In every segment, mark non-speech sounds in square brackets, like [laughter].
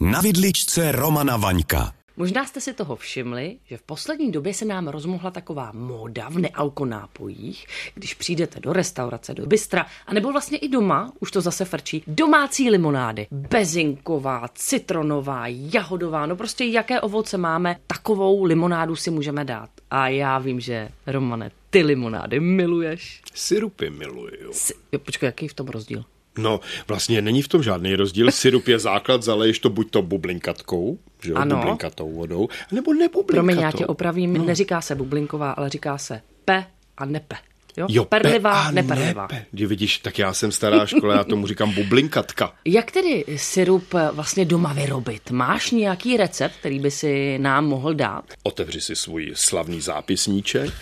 Na vidličce Romana Vaňka. Možná jste si toho všimli, že v poslední době se nám rozmohla taková móda v nealkonápojích, když přijdete do restaurace, do bystra, anebo vlastně i doma, už to zase frčí, domácí limonády. Bezinková, citronová, jahodová, no prostě jaké ovoce máme, takovou limonádu si můžeme dát. A já vím, že Romane, ty limonády miluješ. Syrupy miluju. Si, jo, počkej, jaký je v tom rozdíl? No, vlastně není v tom žádný rozdíl. Syrup je základ, zaleješ to buď to bublinkatkou, že jo, Ano. bublinkatou vodou, nebo nebublinkatou. Promiň, já tě opravím, no. neříká se bublinková, ale říká se pe a nepe. Jo, Jo, perlivá, pe neperlivá. nepe. Kdy vidíš, tak já jsem stará škola, já tomu říkám bublinkatka. [laughs] Jak tedy syrup vlastně doma vyrobit? Máš nějaký recept, který by si nám mohl dát? Otevři si svůj slavný zápisníček,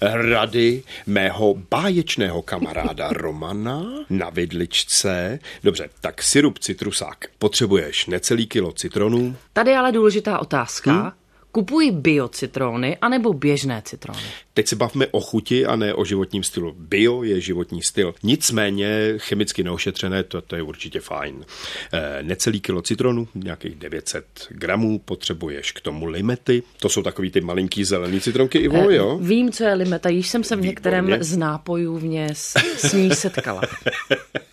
rady mého báječného kamaráda [laughs] Romana na vidličce. Dobře, tak syrup citrusák. Potřebuješ necelý kilo citronů, Tady je ale důležitá otázka. Hmm? Kupuji biocitrony anebo běžné citrony? Teď se bavme o chuti a ne o životním stylu. Bio je životní styl. Nicméně chemicky neošetřené, to, to je určitě fajn. E, necelý kilo citronu, nějakých 900 gramů, potřebuješ k tomu limety. To jsou takový ty malinký zelený citronky, Ivo, jo? Vím, co je limeta, již jsem se v některém Výborně. z nápojů v ně s, s ní setkala. [laughs]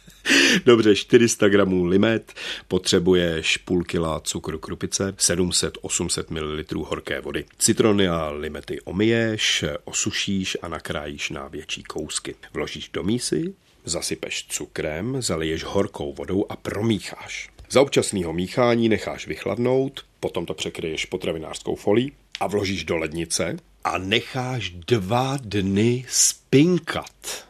Dobře, 400 gramů limet, potřebuješ půl kila cukru krupice, 700-800 ml horké vody. Citrony a limety omiješ, osušíš a nakrájíš na větší kousky. Vložíš do mísy, zasypeš cukrem, zaliješ horkou vodou a promícháš. Za občasného míchání necháš vychladnout, potom to překryješ potravinářskou folí a vložíš do lednice a necháš dva dny spinkat.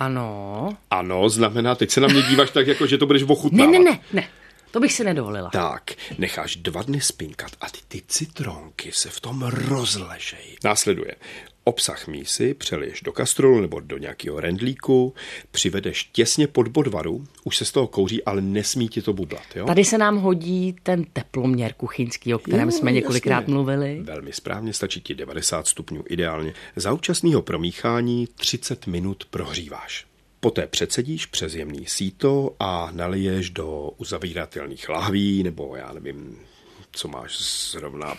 Ano. Ano, znamená, teď se na mě díváš tak, jako že to budeš Ne, ochutnávat. ne, ne, ne. To bych si nedovolila. Tak, necháš dva dny spinkat a ty, ty citronky se v tom rozležejí. Následuje. Obsah mísy přeliješ do kastrolu nebo do nějakého rendlíku, přivedeš těsně pod bodvaru, už se z toho kouří, ale nesmí ti to bublat, jo? Tady se nám hodí ten teploměr kuchyňský, o kterém Jo, jsme několikrát jasně. mluvili. Velmi správně, stačí ti 90 stupňů ideálně. Za účastného promíchání 30 minut prohříváš. Poté předsedíš přes jemný síto a naliješ do uzavíratelných lahví, nebo já nevím, co máš zrovna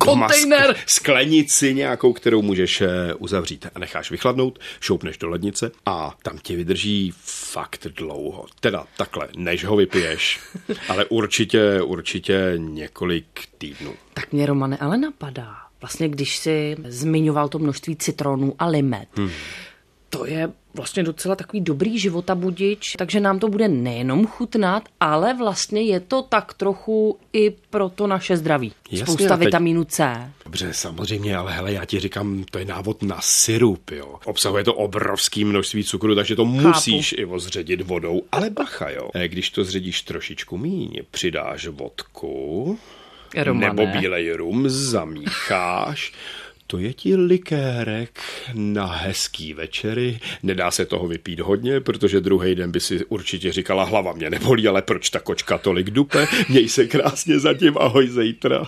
Kontejner! skl- sklenici nějakou, kterou můžeš eh, uzavřít a necháš vychladnout, šoupneš do lednice a tam ti vydrží fakt dlouho. Teda takhle, než ho vypiješ, [laughs] ale určitě, určitě několik týdnů. Tak mě, Romane, ale napadá. Vlastně, když si zmiňoval to množství citronů a limet, hmm. To je vlastně docela takový dobrý životabudič, takže nám to bude nejenom chutnat, ale vlastně je to tak trochu i pro to naše zdraví. Jasně, Spousta teď- vitamínu C. Dobře, samozřejmě, ale hele, já ti říkám, to je návod na syrup, jo. Obsahuje to obrovský množství cukru, takže to musíš i zředit vodou. Ale bacha, jo. Eh, Když to zředíš trošičku míň, přidáš vodku, Romane. nebo bílej rum, zamícháš, to je ti likérek na hezký večery. Nedá se toho vypít hodně, protože druhý den by si určitě říkala, hlava mě nebolí, ale proč ta kočka tolik dupe? Měj se krásně zatím, ahoj zítra.